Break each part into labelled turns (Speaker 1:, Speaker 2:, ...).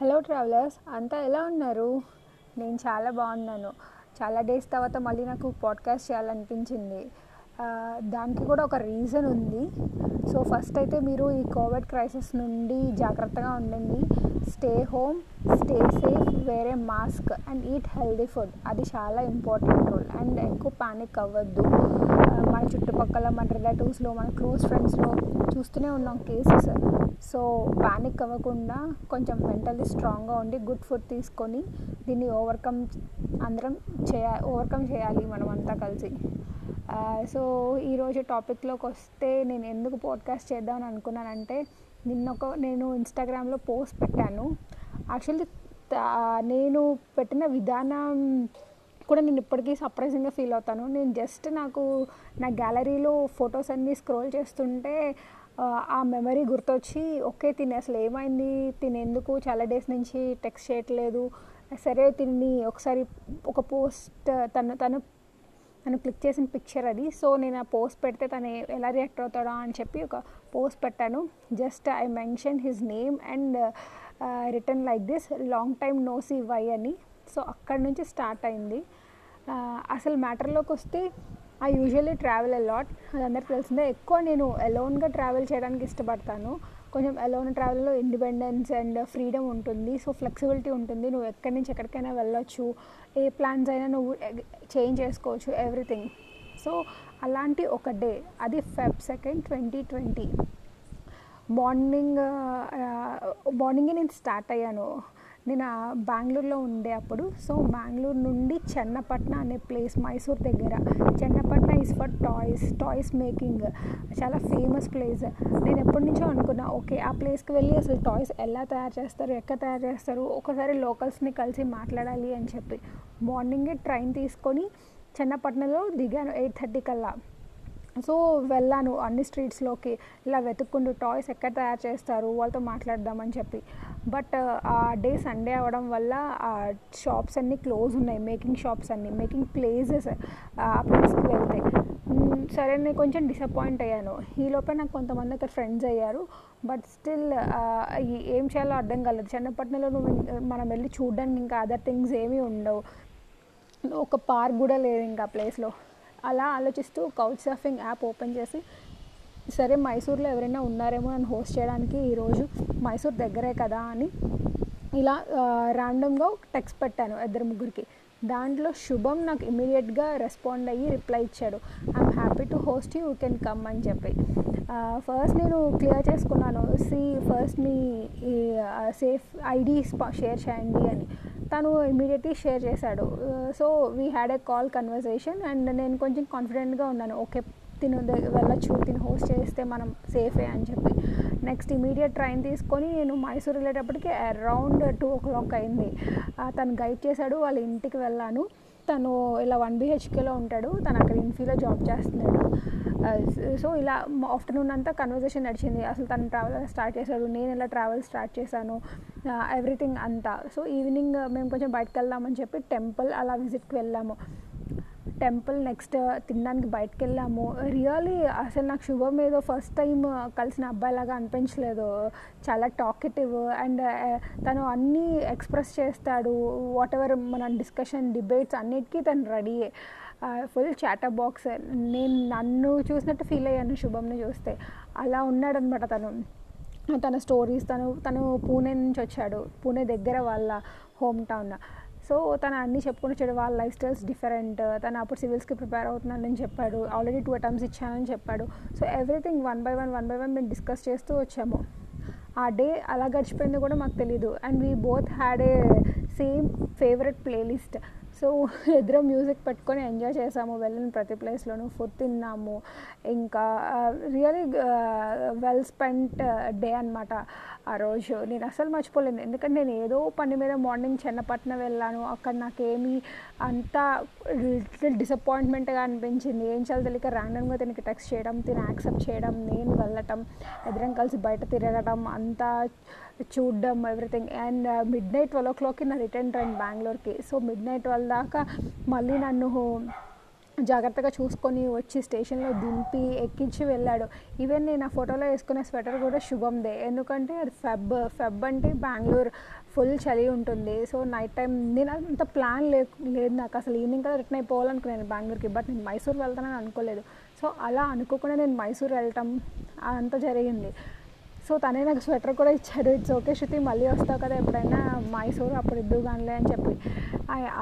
Speaker 1: Hello travellers అంతా ఎలా ఉన్నారు? నేను చాలా బాగున్నాను. చాలా డేస్ తర్వాత మళ్ళీ నాకు పాడ్కాస్ట్ చేయాలనిపించింది. దానికి కూడా ఒక రీజన్ ఉంది. సో ఫస్ట్ అయితే మీరు ఈ కోవిడ్ క్రైసిస్ నుండి జాగ్రత్తగా ఉండండి. Stay home stay safe wear a mask and eat healthy food అది చాలా ఇంపార్టెంట్ రోల్ అండ్ ఎక్కువ పానిక్ అవ్వద్దు. చుట్టుపక్కల మన రిలేటివ్స్లో మన క్లోజ్ ఫ్రెండ్స్లో చూస్తూనే ఉన్నాం కేసెస్. సో పానిక్ అవ్వకుండా కొంచెం మెంటల్లీ స్ట్రాంగ్గా ఉండి గుడ్ ఫుడ్ తీసుకొని దీన్ని ఓవర్కమ్ అందరం చేయ ఓవర్కమ్ చేయాలి మనం అంతా కలిసి సో ఈరోజు టాపిక్లోకి వస్తే నేను ఎందుకు పాడ్కాస్ట్ చేద్దామని అనుకున్నానంటే నిన్న ఒక నేను ఇన్స్టాగ్రామ్లో పోస్ట్ పెట్టాను. యాక్చువల్లీ నేను పెట్టిన విధానం కూడా నేను ఇప్పటికీ సర్ప్రైజింగ్గా ఫీల్ అవుతాను. నేను జస్ట్ నాకు నా గ్యాలరీలో ఫొటోస్ అన్నీ స్క్రోల్ చేస్తుంటే ఆ, మెమరీ గుర్తొచ్చి ఓకే తిని అసలు ఏమైంది? తిని ఎందుకు? చాలా డేస్ నుంచి టెక్స్ట్ చేయట్లేదు. సరే తిని ఒకసారి ఒక పోస్ట్ తను తను తను క్లిక్ చేసిన పిక్చర్ అది. సో నేను ఆ పోస్ట్ పెడితే తను ఎలా రియాక్ట్ అవుతాడా అని చెప్పి ఒక పోస్ట్ పెట్టాను. Just I mention his name and return like this long time no see why అని. సో అక్కడి నుంచి స్టార్ట్ అయింది. అసలు మ్యాటర్లోకి వస్తే ఐ యూజువల్లీ ట్రావెల్ అలాట్ అది అందరికీ తెలిసిందే. ఎక్కువ నేను అలోన్గా ట్రావెల్ చేయడానికి ఇష్టపడతాను. కొంచెం అలోన్ ట్రావెల్లో ఇండిపెండెన్స్ అండ్ ఫ్రీడమ్ ఉంటుంది. సో ఫ్లెక్సిబిలిటీ ఉంటుంది. నువ్వు ఎక్కడి నుంచి ఎక్కడికైనా వెళ్ళొచ్చు. ఏ ప్లాన్స్ అయినా నువ్వు చేంజ్ చేసుకోవచ్చు. ఎవ్రీథింగ్. సో అలాంటి ఒక డే అది Feb second twenty twenty. Morning మార్నింగే నేను స్టార్ట్ అయ్యాను. నేను బెంగళూరులో ఉండే అప్పుడు సో బెంగళూరు నుండి చెన్నపట్న అనే ప్లేస్ మైసూర్ దగ్గర. Channapatna is for toys toys making చాలా ఫేమస్ ప్లేస్ నేను ఎప్పటి నుంచో అనుకున్నా ఓకే ఆ ప్లేస్కి వెళ్ళి అసలు టాయ్స్ ఎలా తయారు చేస్తారు ఎక్కడ తయారు చేస్తారు ఒకసారి లోకల్స్ని కలిసి మాట్లాడాలి అని చెప్పి. మార్నింగే ట్రైన్ తీసుకొని చెన్నపట్నలో దిగాను ఎయిట్ థర్టీ కల్లా. సో వెళ్ళాను అన్ని స్ట్రీట్స్లోకి ఇలా వెతుక్కుంటూ టాయ్స్ ఎక్కడ తయారు చేస్తారు వాళ్ళతో మాట్లాడదామని చెప్పి. బట్ ఆ డే సండే అవ్వడం వల్ల ఆ షాప్స్ అన్నీ క్లోజ్ ఉన్నాయి. మేకింగ్ షాప్స్ అన్నీ మేకింగ్ ప్లేసెస్ ఆ ప్లేస్కి వెళ్తే. సరే నేను కొంచెం డిసప్పాయింట్ అయ్యాను. ఈ లోపే నాకు కొంతమంది అక్కడ ఫ్రెండ్స్ అయ్యారు. బట్ స్టిల్ ఏం చేయాలో అర్థం కాలేదు. చిన్నపట్నంలో నువ్వు మనం వెళ్ళి చూడడానికి ఇంకా అదర్ థింగ్స్ ఏమీ ఉండవు. ఒక పార్క్ కూడా లేదు ఇంకా ప్లేస్లో అలా ఆలోచిస్తూ కౌచ్ సర్ఫింగ్ యాప్ ఓపెన్ చేసి సరే మైసూర్లో ఎవరైనా ఉన్నారేమో నన్ను హోస్ట్ చేయడానికి ఈరోజు మైసూర్ దగ్గరే కదా అని ఇలా ర్యాండమ్గా టెక్స్ట్ పెట్టాను ఇద్దరు ముగ్గురికి. దాంట్లో శుభం నాకు ఇమీడియట్గా రెస్పాండ్ అయ్యి రిప్లై ఇచ్చాడు. I'm happy to host you can come అని చెప్పి. ఫస్ట్ నేను క్లియర్ చేసుకున్నాను సి ఫస్ట్ మీ సేఫ్ ఐడి షేర్ చేయండి అని. తను ఇమీడియట్లీ షేర్ చేశాడు. So we had a call conversation and నేను కొంచెం కాన్ఫిడెంట్గా ఉన్నాను. ఓకే తిను వెళ్ళచ్చు వెళ్ళొచ్చు తిను హోస్ట్ చేస్తే మనం సేఫే అని చెప్పి. నెక్స్ట్ ఇమీడియట్ ట్రైన్ తీసుకొని నేను మైసూర్ వెళ్ళేటప్పటికి అరౌండ్ టూ ఓ క్లాక్ అయింది uh, తను గైడ్ చేశాడు వాళ్ళ ఇంటికి వెళ్ళాను. తను ఇలా వన్ బిహెచ్కేలో ఉంటాడు. తను అక్కడ ఇన్ఫీలో జాబ్ చేస్తున్నాడు. సో ఇలా ఆఫ్టర్నూన్ అంతా కన్వర్జేషన్ నడిచింది. అసలు తను ట్రావెల్ స్టార్ట్ చేశాడు. నేను ఇలా ట్రావెల్ స్టార్ట్ చేశాను. ఎవ్రీథింగ్ అంతా. సో ఈవినింగ్ మేము కొంచెం బయటకు వెళ్దామని చెప్పి టెంపుల్ అలా విజిట్కి వెళ్ళాము. టెంపుల్ నెక్స్ట్ తినడానికి బయటకు వెళ్ళాము రియలీ అసలు నాకు శుభం ఏదో ఫస్ట్ టైం కలిసిన అబ్బాయిలాగా అనిపించలేదు. చాలా టాకెటివ్ అండ్ uh, తను అన్నీ ఎక్స్ప్రెస్ చేస్తాడు. వాట్ ఎవర్ మన డిస్కషన్ డిబేట్స్ అన్నిటికీ తను రెడీ ఫుల్ చాటర్ బాక్స్ నేను నన్ను చూసినట్టు ఫీల్ అయ్యాను శుభంని చూస్తే. అలా ఉన్నాడనమాట తను. తన స్టోరీస్ తను తను పూణే నుంచి వచ్చాడు. పూణే దగ్గర వాళ్ళ హోమ్ టౌన్ సో తను అన్నీ చెప్పుకుని వచ్చాడు. వాళ్ళ లైఫ్ స్టైల్స్ డిఫరెంట్. తను అప్పుడు సివిల్స్కి ప్రిపేర్ అవుతున్నానని చెప్పాడు. ఆల్రెడీ టూ అటెంప్ట్స్ ఇచ్చానని చెప్పాడు. So everything one by one one by one మేము డిస్కస్ చేస్తూ వచ్చాము. ఆ డే అలా గడిచిపోయింది కూడా మాకు తెలీదు. And we both had a same favourite playlist. So ఇద్దరం మ్యూజిక్ పెట్టుకొని ఎంజాయ్ చేసాము. వెళ్ళిన ప్రతి ప్లేస్లోనూ ఫుడ్ తిన్నాము. ఇంకా రియలీ వెల్ స్పెంట్ డే అనమాట ఆ రోజు. నేను అసలు మర్చిపోలేను. ఎందుకంటే నేను ఏదో పని మీద మార్నింగ్ చెన్నపట్నం వెళ్ళాను. అక్కడ నాకేమీ అంత లిటిల్ డిసప్పాయింట్మెంట్గా అనిపించింది. ఏం చేయాలో తెలియక ర్యాండమ్గా తినకి టెక్స్ట్ చేయడం తిని యాక్సెప్ట్ చేయడం నేను వెళ్ళటం ఎదురం కలిసి బయట తిరగడం అంతా చూడడం everything and midnight twelve ఓ క్లాక్కి నా రిటర్న్ ట్రైన్ బెంగళూరుకి సో మిడ్ నైట్ ట్వెల్వ్ దాకా మళ్ళీ నన్ను జాగ్రత్తగా చూసుకొని వచ్చి స్టేషన్లో దింపి ఎక్కించి వెళ్ళాడు. ఈవెన్ నేను ఆ ఫోటోలో వేసుకునే స్వెటర్ కూడా శుభందే. ఎందుకంటే అది ఫెబ్ ఫెబ్ అంటే బెంగళూరు ఫుల్ చలి ఉంటుంది. సో నైట్ టైం నేను అంత ప్లాన్ లే లేదు నాకు. అసలు ఈవినింగ్ కదా రిటర్న్ అయిపోవాలనుకున్నాను బెంగళూరుకి. బట్ నేను మైసూర్ వెళ్తానని అనుకోలేదు. సో అలా అనుకోకుండా నేను మైసూర్ వెళ్ళటం అంతా జరిగింది. సో తనే నాకు స్వెటర్ కూడా ఇచ్చాడు. ఇట్స్ ఓకే శృతి మళ్ళీ వస్తావు కదా ఎప్పుడైనా? మైసూర్ అప్పుడు ఇద్దు కానిలే అని చెప్పి.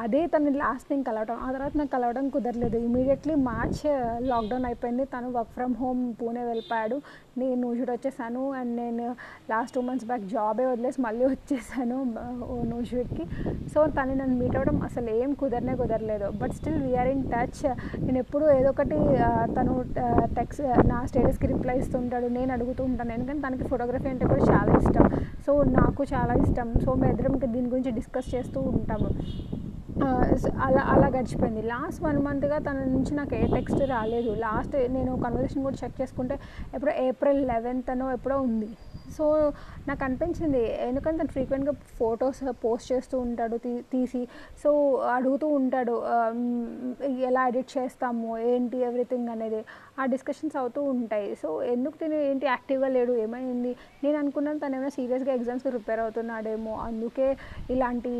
Speaker 1: అదే తను లాస్ట్ నేను కలవడం ఆ తర్వాత నాకు కలవడం కుదరలేదు. ఇమీడియట్లీ మార్చ్ లాక్డౌన్ అయిపోయింది. తను వర్క్ ఫ్రమ్ హోమ్ పూణే వెళ్ళిపోయాడు. నేను నూజుడు వచ్చేసాను అండ్ నేను లాస్ట్ టూ మంత్స్ బ్యాక్ జాబే వదిలేసి మళ్ళీ వచ్చేసాను uh, నూజుడ్కి సో తను నన్ను మీట్ అవ్వడం అసలు ఏం కుదరనే కుదరలేదు. But still we are in touch నేను ఎప్పుడూ ఏదో ఒకటి uh, తను uh, టెక్స్ నా స్టేటస్కి రిప్లై ఇస్తుంటాడు నేను అడుగుతూ ఉంటాను. ఎందుకంటే తనకి ఫోటోగ్రఫీ అంటే కూడా చాలా ఇష్టం. సో నాకు చాలా ఇష్టం. సో మేమిద్దరం ఇంకా దీని గురించి డిస్కస్ చేస్తూ ఉంటాము. అలా అలా గడిచిపోయింది. లాస్ట్ వన్ మంత్గా తన నుంచి నాకు ఏ టెక్స్ట్ రాలేదు. లాస్ట్ నేను కన్వర్సేషన్ కూడా చెక్ చేసుకుంటే ఎప్పుడో ఏప్రిల్ లెవెన్త్ అనో ఎప్పుడో ఉంది. సో నాకు అనిపించింది ఎందుకంటే తను ఫ్రీక్వెంట్గా ఫొటోస్ పోస్ట్ చేస్తూ ఉంటాడు తీ తీసి. సో అడుగుతూ ఉంటాడు ఎలా ఎడిట్ చేస్తాము ఏంటి ఎవ్రీథింగ్ అనేది. ఆ డిస్కషన్స్ అవుతూ ఉంటాయి. సో ఎందుకు తిని ఏంటి యాక్టివ్గా లేడు ఏమైంది? నేను అనుకున్నాను తను ఏమైనా సీరియస్గా ఎగ్జామ్స్కి ప్రిపేర్ అవుతున్నాడేమో. అందుకే ఇలాంటి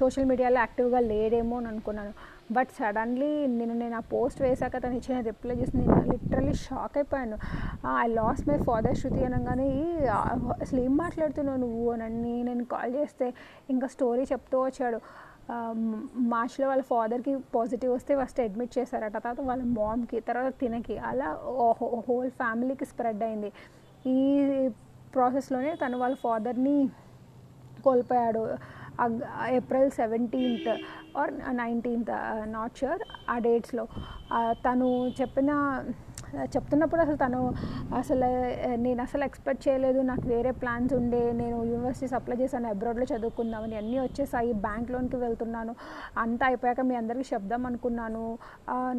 Speaker 1: సోషల్ మీడియాలో యాక్టివ్గా లేడేమో అని అనుకున్నాను. బట్ సడన్లీ నేను నేను ఆ పోస్ట్ వేశాక తను ఇచ్చిన రిప్లై చూసి నేను లిటరలీ షాక్ అయిపోయాను. I lost my father Shruti అనగానే అసలు ఏం మాట్లాడుతున్నావు నువ్వు? అని నేను కాల్ చేస్తే ఇంకా స్టోరీ చెప్తూ వచ్చాడు. మార్చ్లో వాళ్ళ ఫాదర్కి పాజిటివ్ వస్తే ఫస్ట్ అడ్మిట్ చేశారట. తర్వాత వాళ్ళ మామ్కి తర్వాత తినకి. అలా హోల్ ఫ్యామిలీకి స్ప్రెడ్ అయింది. ఈ ప్రాసెస్లోనే తను వాళ్ళ ఫాదర్ని కోల్పోయాడు. April seventeenth or nineteenth not sure ఆ డేట్స్లో తను చెప్పిన చెప్తున్నప్పుడు అసలు తను అసలు నేను అసలు ఎక్స్పెక్ట్ చేయలేదు నాకు వేరే ప్లాన్స్ ఉండే నేను యూనివర్సిటీస్ అప్లై చేశాను అబ్రాడ్లో చదువుకుందామని అన్నీ వచ్చేసాయి బ్యాంక్ లోన్కి వెళ్తున్నాను అంతా అయిపోయాక మీ అందరికీ చెప్దాం అనుకున్నాను.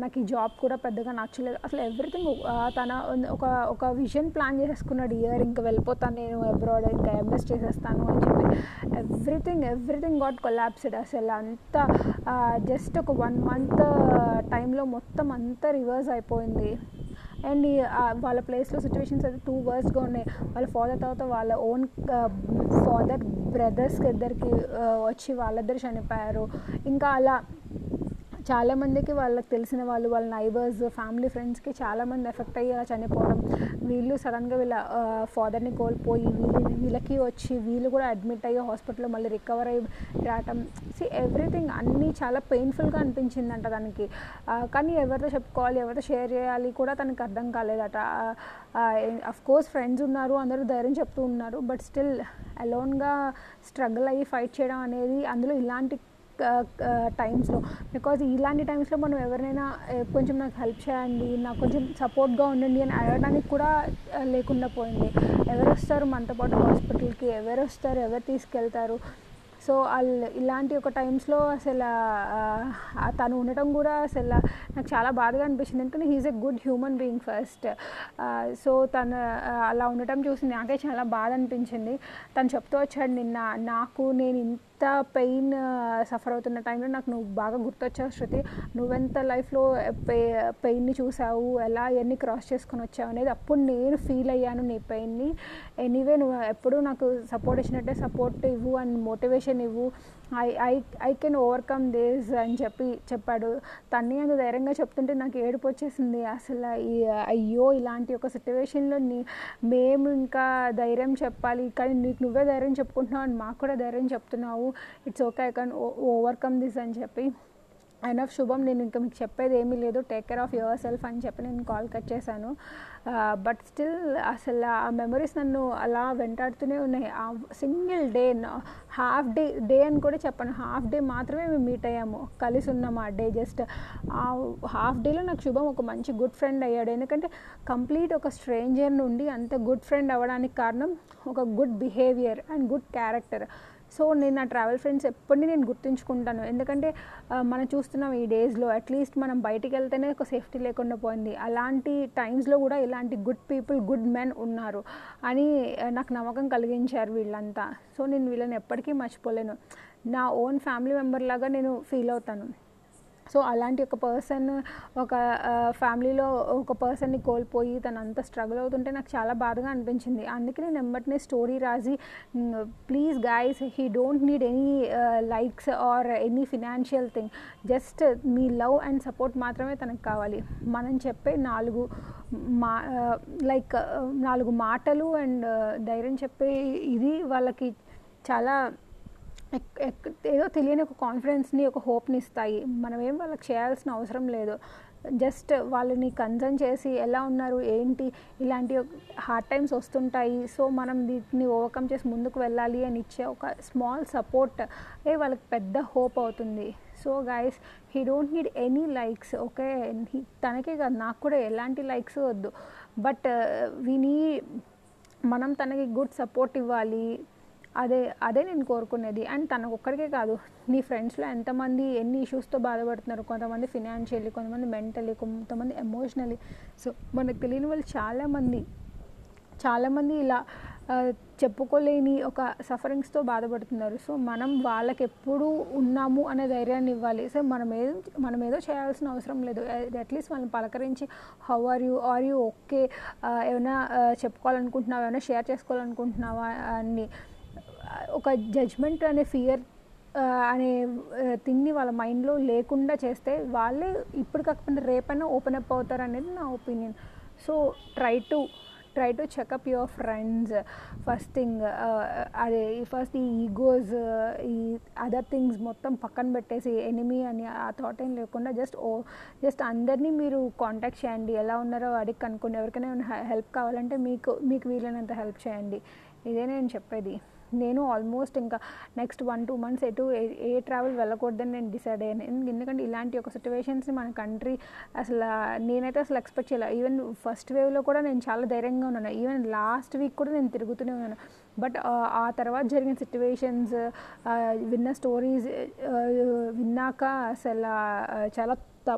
Speaker 1: నాకు ఈ జాబ్ కూడా పెద్దగా నచ్చలేదు. అసలు ఎవ్రీథింగ్ తన ఒక ఒక విజన్ ప్లాన్ చేసుకున్నాడు ఇయర్ ఇంకా వెళ్ళిపోతాను నేను అబ్రాడ్ ఇంకా ఎంఎస్ చేసేస్తాను అని చెప్పి. ఎవ్రీథింగ్ ఎవ్రీథింగ్ గాట్ కొలాప్స్డ్ అసలు అంతా జస్ట్ ఒక వన్ మంత్ టైంలో మొత్తం అంతా రివర్స్ అయిపోయింది. అండ్ వాళ్ళ ప్లేస్లో సిచ్యువేషన్స్ అయితే టూ వర్స్గా ఉన్నాయి. వాళ్ళ ఫాదర్ తర్వాత వాళ్ళ ఓన్ ఫాదర్ బ్రదర్స్కి ఇద్దరికి వచ్చి వాళ్ళిద్దరు చనిపోయారు. ఇంకా అలా చాలామందికి వాళ్ళకి తెలిసిన వాళ్ళు వాళ్ళ నైబర్స్ ఫ్యామిలీ ఫ్రెండ్స్కి చాలామంది ఎఫెక్ట్ అయ్యి అలా చనిపోవడం. వీళ్ళు సడన్గా వీళ్ళ ఫాదర్ని కోల్పోయి వీళ్ళు వీళ్ళకి వచ్చి వీళ్ళు కూడా అడ్మిట్ అయ్యి హాస్పిటల్లో మళ్ళీ రికవర్ అయ్యి రావటం. సి ఎవ్రీథింగ్ అన్నీ చాలా పెయిన్ఫుల్గా అనిపించిందంట తనకి. కానీ ఎవరితో చెప్పుకోవాలి ఎవరితో షేర్ చేయాలి కూడా తనకి అర్థం కాలేదట. అఫ్ కోర్స్ ఫ్రెండ్స్ ఉన్నారు అందరూ ధైర్యం చెప్తూ ఉన్నారు బట్ స్టిల్ అలోన్గా స్ట్రగుల్ అయ్యి ఫైట్ చేయడం అనేది అందులో ఇలాంటి టైమ్స్లో బికాజ్ ఇలాంటి టైమ్స్లో మనం ఎవరినైనా కొంచెం నాకు హెల్ప్ చేయండి నాకు కొంచెం సపోర్ట్గా ఉండండి అని అడగడానికి కూడా లేకుండా పోయింది. ఎవరు వస్తారు మనతో పాటు హాస్పిటల్కి ఎవరు వస్తారు ఎవరు తీసుకెళ్తారు? సో వాళ్ళు ఇలాంటి ఒక టైమ్స్లో అసలు తను ఉండటం కూడా అసలు నాకు చాలా బాధగా అనిపించింది. ఎందుకంటే he's a good human being first. So తను అలా ఉండటం చూసి నాకే చాలా బాధ అనిపించింది. తను చెప్తూ వచ్చాడు నిన్న నాకు నేను ఇంత పెయిన్ సఫర్ అవుతున్న టైంలో నాకు నువ్వు బాగా గుర్తొచ్చావు శృతి. నువ్వెంత లైఫ్లో పెయిన్ని చూసావు? ఎలా ఎన్ని క్రాస్ చేసుకొని వచ్చావు? అనేది అప్పుడు నేను ఫీల్ అయ్యాను నీ పెయిన్ని. ఎనీవే నువ్వు ఎప్పుడూ నాకు సపోర్ట్ ఇచ్చినట్టే సపోర్ట్ ఇవ్వు అండ్ మోటివేషన్ ఇవ్వు I I I can overcome this అని చెప్పి చెప్పాడు. తన్ని అంత ధైర్యంగా చెప్తుంటే నాకు ఏడుపు వచ్చేసింది. అసలు అయ్యో ఇలాంటి ఒక సిచ్యువేషన్లో నీ మేము ఇంకా ధైర్యం చెప్పాలి. కానీ నీకు నువ్వే ధైర్యం చెప్పుకుంటున్నావు. అని మాకు కూడా ధైర్యం చెప్తున్నావు. It's okay I can overcome this అని చెప్పి. అండ్ ఆఫ్ శుభం నేను ఇంకా మీకు చెప్పేది ఏమీ లేదు. Take care of yourself అని చెప్పి నేను కాల్ కట్ చేశాను. Uh, బట్ స్టిల్ అసలు ఆ మెమరీస్ నన్ను అలా వెంటాడుతూనే ఉన్నాయి. ఆ single day half day day అని కూడా చెప్పాను. హాఫ్ డే మాత్రమే మేము మీట్ అయ్యాము. కలిసి ఉన్నాము ఆ డే జస్ట్ ఆ హాఫ్ డేలో నాకు శుభం ఒక మంచి గుడ్ ఫ్రెండ్ అయ్యాడు. ఎందుకంటే కంప్లీట్ ఒక స్ట్రేంజర్ నుండి అంత గుడ్ ఫ్రెండ్ అవ్వడానికి కారణం ఒక good behaviour and good character so నేను నా ట్రావెల్ ఫ్రెండ్స్ ఎప్పటిని నేను గుర్తుంచుకుంటాను. ఎందుకంటే మనం చూస్తున్నాం ఈ డేస్లో అట్లీస్ట్ మనం బయటికి వెళ్తేనే ఒక సేఫ్టీ లేకుండా పోయింది. అలాంటి టైమ్స్లో కూడా ఇలాంటి గుడ్ పీపుల్ గుడ్ మెన్ ఉన్నారు అని నాకు నమ్మకం కలిగించారు వీళ్ళంతా. సో నేను వీళ్ళని ఎప్పటికీ మర్చిపోలేను. నా ఓన్ ఫ్యామిలీ మెంబర్ లాగా నేను ఫీల్ అవుతాను. సో అలాంటి ఒక పర్సన్ ఒక ఫ్యామిలీలో ఒక పర్సన్ని కోల్పోయి తను అంత స్ట్రగుల్ అవుతుంటే నాకు చాలా బాధగా అనిపించింది. అందుకే నేను వెంబటనే స్టోరీ రాసి please guys he don't need any likes or any financial thing just me love and support మాత్రమే తనకు కావాలి. మనం చెప్పే నాలుగు మా లైక్ నాలుగు మాటలు అండ్ ధైర్యం చెప్పే ఇది వాళ్ళకి చాలా ఏదో తెలియని ఒక కాన్ఫిడెన్స్ని ఒక హోప్ని ఇస్తాయి. మనం ఏం వాళ్ళకి చేయాల్సిన అవసరం లేదు. జస్ట్ వాళ్ళని కన్సర్న్ చేసి ఎలా ఉన్నారు ఏంటి ఇలాంటి హార్డ్ టైమ్స్ వస్తుంటాయి. సో మనం వీటిని ఓవర్కమ్ చేసి ముందుకు వెళ్ళాలి అని ఇచ్చే ఒక స్మాల్ సపోర్ట్ ఏ వాళ్ళకి పెద్ద హోప్ అవుతుంది. So guys he don't need any likes okay తనకే కాదు నాకు కూడా ఎలాంటి లైక్స్ వద్దు. బట్ విని uh, మనం తనకి గుడ్ సపోర్ట్ ఇవ్వాలి. అదే అదే నేను కోరుకునేది. అండ్ తనకు ఒక్కడికే కాదు నీ ఫ్రెండ్స్లో ఎంతమంది ఎన్ని ఇష్యూస్తో బాధపడుతున్నారు? కొంతమంది ఫినాన్షియల్లీ కొంతమంది మెంటలీ కొంతమంది ఎమోషనలీ సో మనకు తెలియని వాళ్ళు చాలామంది చాలామంది ఇలా చెప్పుకోలేని ఒక సఫరింగ్స్తో బాధపడుతున్నారు. సో మనం వాళ్ళకి ఎప్పుడు ఉన్నాము అనే ధైర్యాన్ని ఇవ్వాలి. సో మనం ఏదో మనం ఏదో చేయాల్సిన అవసరం లేదు. అట్లీస్ట్ వాళ్ళని పలకరించి how are you? Are you okay? ఏమైనా చెప్పుకోవాలనుకుంటున్నావా? ఏమైనా షేర్ చేసుకోవాలనుకుంటున్నావా? అని ఒక జడ్జ్మెంట్ అనే ఫియర్ అనే థింగ్ని వాళ్ళ మైండ్లో లేకుండా చేస్తే వాళ్ళే ఇప్పుడు కాకపోతే రేపైనా ఓపెన్ అప్ అవుతారు అనేది నా opinion so try to try to check up your friends first thing అదే ఫస్ట్ ఈ ఈగోస్ ఈ అదర్ థింగ్స్ మొత్తం పక్కన పెట్టేసి ఎనిమీ అని ఆ థాట్ ఏం లేకుండా జస్ట్ ఓ జస్ట్ అందరినీ మీరు కాంటాక్ట్ చేయండి. ఎలా ఉన్నారో అడిగి కనుక్కోండి. ఎవరికైనా హెల్ప్ కావాలంటే మీకు మీకు వీలైనంత హెల్ప్ చేయండి. ఇదే నేను చెప్పేది. నేను ఆల్మోస్ట్ ఇంకా నెక్స్ట్ వన్ టూ మంత్స్ ఎటు ఏ- ఏ ట్రావెల్ వెళ్ళకూడదని నేను డిసైడ్ అయ్యాను. ఎందుకంటే ఇలాంటి ఒక సిచ్యువేషన్స్ని మన కంట్రీ అసలు నేనైతే అసలు ఎక్స్పెక్ట్ చేయలేదు ఈవెన్ ఫస్ట్ వేవ్లో కూడా నేను చాలా ధైర్యంగా ఉన్నాను. ఈవెన్ లాస్ట్ వీక్ కూడా నేను తిరుగుతూనే ఉన్నాను. బట్ ఆ తర్వాత జరిగిన సిచ్యువేషన్స్ విన్న స్టోరీస్ విన్నాక అసలు చాలా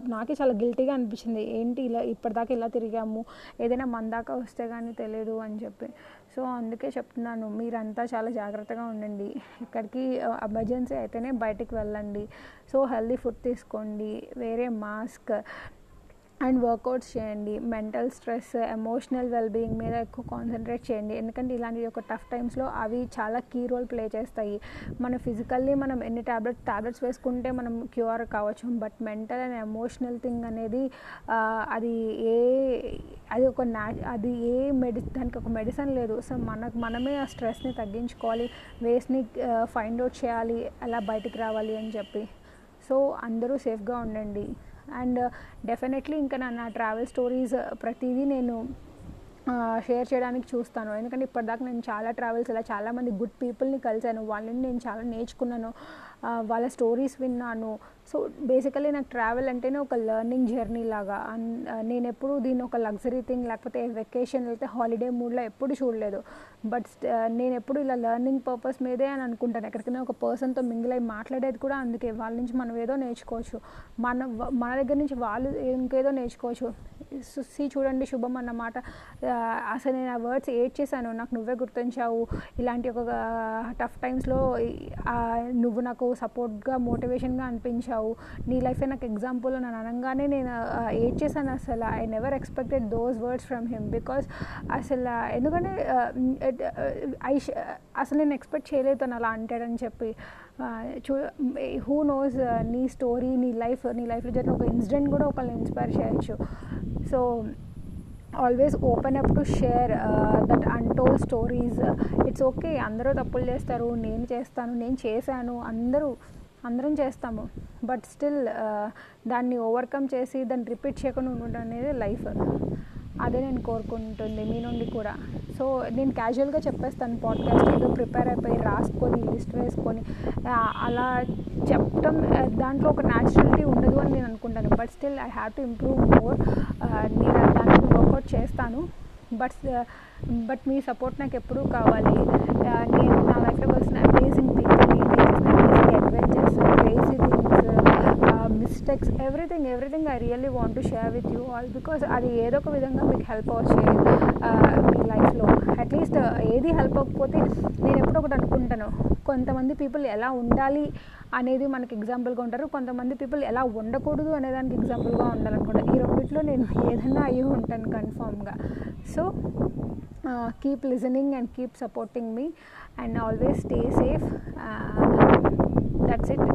Speaker 1: నాకే చాలా గిల్టీగా అనిపించింది. ఏంటి ఇలా ఇప్పటిదాకా ఇలా తిరిగాము? ఏదైనా మన దాకా వస్తే కానీ తెలియదు అని చెప్పి. సో అందుకే చెప్తున్నాను మీరంతా చాలా జాగ్రత్తగా ఉండండి. ఇక్కడికి ఎమర్జెన్సీ అయితేనే బయటికి వెళ్ళండి. సో హెల్దీ ఫుడ్ తీసుకోండి wear a mask and workouts చేయండి. మెంటల్ స్ట్రెస్ ఎమోషనల్ వెల్బీయింగ్ మీద ఎక్కువ కాన్సన్ట్రేట్ చేయండి. ఎందుకంటే ఇలాంటి ఒక టఫ్ టైమ్స్లో అవి చాలా కీ రోల్ ప్లే చేస్తాయి. మన ఫిజికల్లీ మనం ఎన్ని ట్యాబ్లెట్ టాబ్లెట్స్ వేసుకుంటే మనం క్యూర్ కావచ్చు. But mental and emotional thing అనేది అది ఏ అది ఒక నా అది ఏ మెడి దానికి ఒక మెడిసిన్ లేదు. సో మనకు మనమే ఆ స్ట్రెస్ని తగ్గించుకోవాలి. వేస్ట్ని ఫైండ్ అవుట్ చేయాలి. అలా బయటికి రావాలి అని చెప్పి. సో అందరూ సేఫ్గా ఉండండి. అండ్ డెఫినెట్లీ ఇంకా నా నా ట్రావెల్ స్టోరీస్ ప్రతిదీ నేను షేర్ చేయడానికి చూస్తాను. ఎందుకంటే ఇప్పటిదాకా నేను చాలా ట్రావెల్స్ ఇలా చాలామంది గుడ్ పీపుల్ని కలిశాను. వాళ్ళని నేను చాలా నేర్చుకున్నాను. వాళ్ళ స్టోరీస్ విన్నాను. సో బేసికలీ నాకు ట్రావెల్ అంటేనే ఒక లెర్నింగ్ జర్నీ లాగా. నేను ఎప్పుడు దీన్ని ఒక లగ్జరీ థింగ్ లేకపోతే వెకేషన్ అయితే హాలిడే మూడ్లో ఎప్పుడు చూడలేదు. బట్ uh, నేను ఎప్పుడు ఇలా లెర్నింగ్ పర్పస్ మీదే అని అనుకుంటాను. ఎక్కడికైనా ఒక పర్సన్తో మింగిల్ అయి మాట్లాడేది కూడా అందుకే. వాళ్ళ నుంచి మనం ఏదో నేర్చుకోవచ్చు. మన మన దగ్గర నుంచి వాళ్ళు ఇంకేదో నేర్చుకోవచ్చు. సి చూడండి శుభం అన్నమాట. అసలు నేను ఆ వర్డ్స్ ఏడ్ చేశాను. నాకు నువ్వే గుర్తించావు ఇలాంటి ఒక టఫ్ టైమ్స్లో నువ్వు నాకు సపోర్ట్గా మోటివేషన్గా అనిపించావు. నీ లైఫే నాకు ఎగ్జాంపుల్ అని అనగానే నేను ఏడ్ చేశాను అసలు. I never expected those words from him because అసలు ఎందుకంటే ఐ uh, uh, అసలు నేను ఎక్స్పెక్ట్ చేయలేదు తను అలా అంటాడని చెప్పి చూ హూ నోస్ uh, నీ స్టోరీ నీ లైఫ్ నీ లైఫ్లో జరిగిన ఒక ఇన్సిడెంట్ కూడా ఒకళ్ళని ఇన్స్పైర్ చేయొచ్చు. So always open up to share that untold stories it's okay అందరూ తప్పులు చేస్తారు నేను చేస్తాను నేను చేశాను అందరూ అందరం చేస్తాము. బట్ స్టిల్ దాన్ని ఓవర్కమ్ చేసి దాన్ని రిపీట్ చేయకుండా ఉండడం అనేది లైఫ్ అదే నేను కోరుకుంటుంది మీ నుండి కూడా. సో నేను క్యాజువల్గా చెప్పేస్తాను పాడ్కాస్ట్ ఏదో ప్రిపేర్ అయిపోయి రాసుకొని లిస్ట్ వేసుకొని అలా చెప్పడం దాంట్లో ఒక న్యాచురాలిటీ ఉండదు అని నేను అనుకుంటాను. But still I have to improve more నేను దాన్ని వర్కౌట్ చేస్తాను. బట్ బట్ మీ సపోర్ట్ నాకు ఎప్పుడూ కావాలి. నేను నా లైఫ్లో వచ్చిన అమేజింగ్ పీపుల్ని adventures crazy texts everything everything I really want to share with you all because అది ఏదో ఒక విధంగా మీకు హెల్ప్ అవ్వచ్చు మీ లైఫ్లో అట్లీస్ట్ ఏది హెల్ప్ అవ్వకపోతే నేను ఎప్పుడు ఒకటి అనుకుంటాను. కొంతమంది పీపుల్ ఎలా ఉండాలి అనేది మనకి ఎగ్జాంపుల్గా ఉంటారు. కొంతమంది పీపుల్ ఎలా ఉండకూడదు అనేదానికి ఎగ్జాంపుల్గా ఉండాలనుకుంటారు ఈ రెండిట్లో నేను ఏదైనా అయ్యి ఉంటాను కన్ఫామ్గా so keep listening and keep supporting me and always stay safe that's it